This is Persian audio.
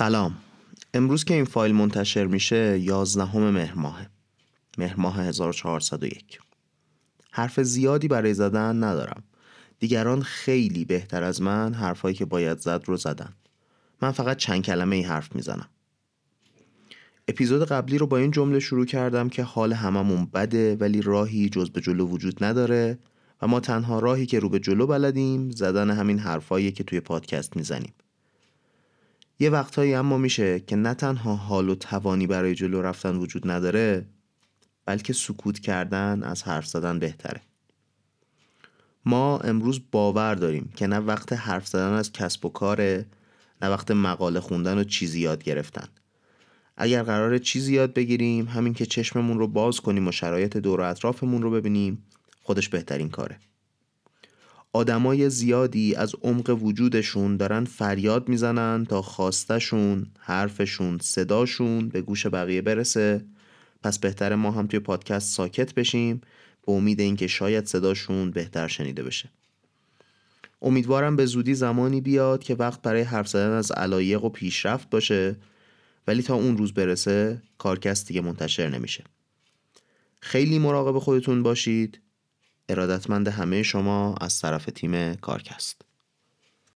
سلام. امروز که این فایل منتشر میشه یازدهم مهر ماه مهر ماه 1401 حرف زیادی برای زدن ندارم. دیگران خیلی بهتر از من حرفایی که باید زد رو زدن. من فقط چند کلمه ای حرف می‌زنم. اپیزود قبلی رو با این جمله شروع کردم که حال هممون بده ولی راهی جز به جلو وجود نداره و ما تنها راهی که رو به جلو بلدیم زدن همین حرفایی که توی پادکست می‌زنیم. یه وقتهایی اما میشه که نه تنها حال و توانی برای جلو رفتن وجود نداره بلکه سکوت کردن از حرف زدن بهتره. ما امروز باور داریم که نه وقت حرف زدن از کسب و کاره نه وقت مقاله خوندن و چیزی یاد گرفتن. اگر قرار چیزی یاد بگیریم همین که چشممون رو باز کنیم و شرایط دور و اطرافمون رو ببینیم خودش بهترین کاره. آدمای زیادی از عمق وجودشون دارن فریاد می‌زنن تا خواستشون، حرفشون، صداشون به گوش بقیه برسه. پس بهتره ما هم توی پادکست ساکت بشیم به امید اینکه شاید صداشون بهتر شنیده بشه. امیدوارم به زودی زمانی بیاد که وقت برای حرف زدن از علایق و پیشرفت باشه ولی تا اون روز برسه کارکست دیگه منتشر نمیشه. خیلی مراقب خودتون باشید. ارادتمند همه شما از طرف تیم کارکست.